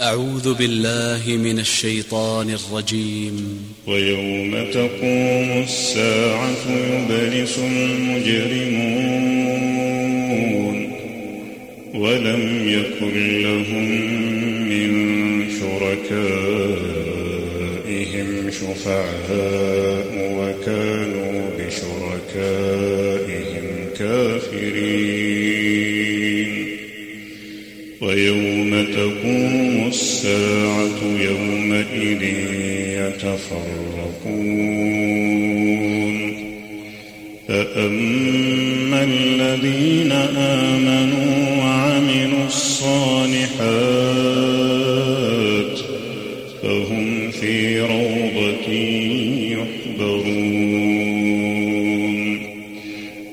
أعوذ بالله من الشيطان الرجيم. ويوم تقوم الساعة يبلس المجرمون ولم يكن لهم من شركائهم شفعاء وكانوا بشركائهم كافرين. ويوم تقوم الساعة يومئذ يتفرقون. فأما الذين آمنوا وعملوا الصالحات فهم في روضة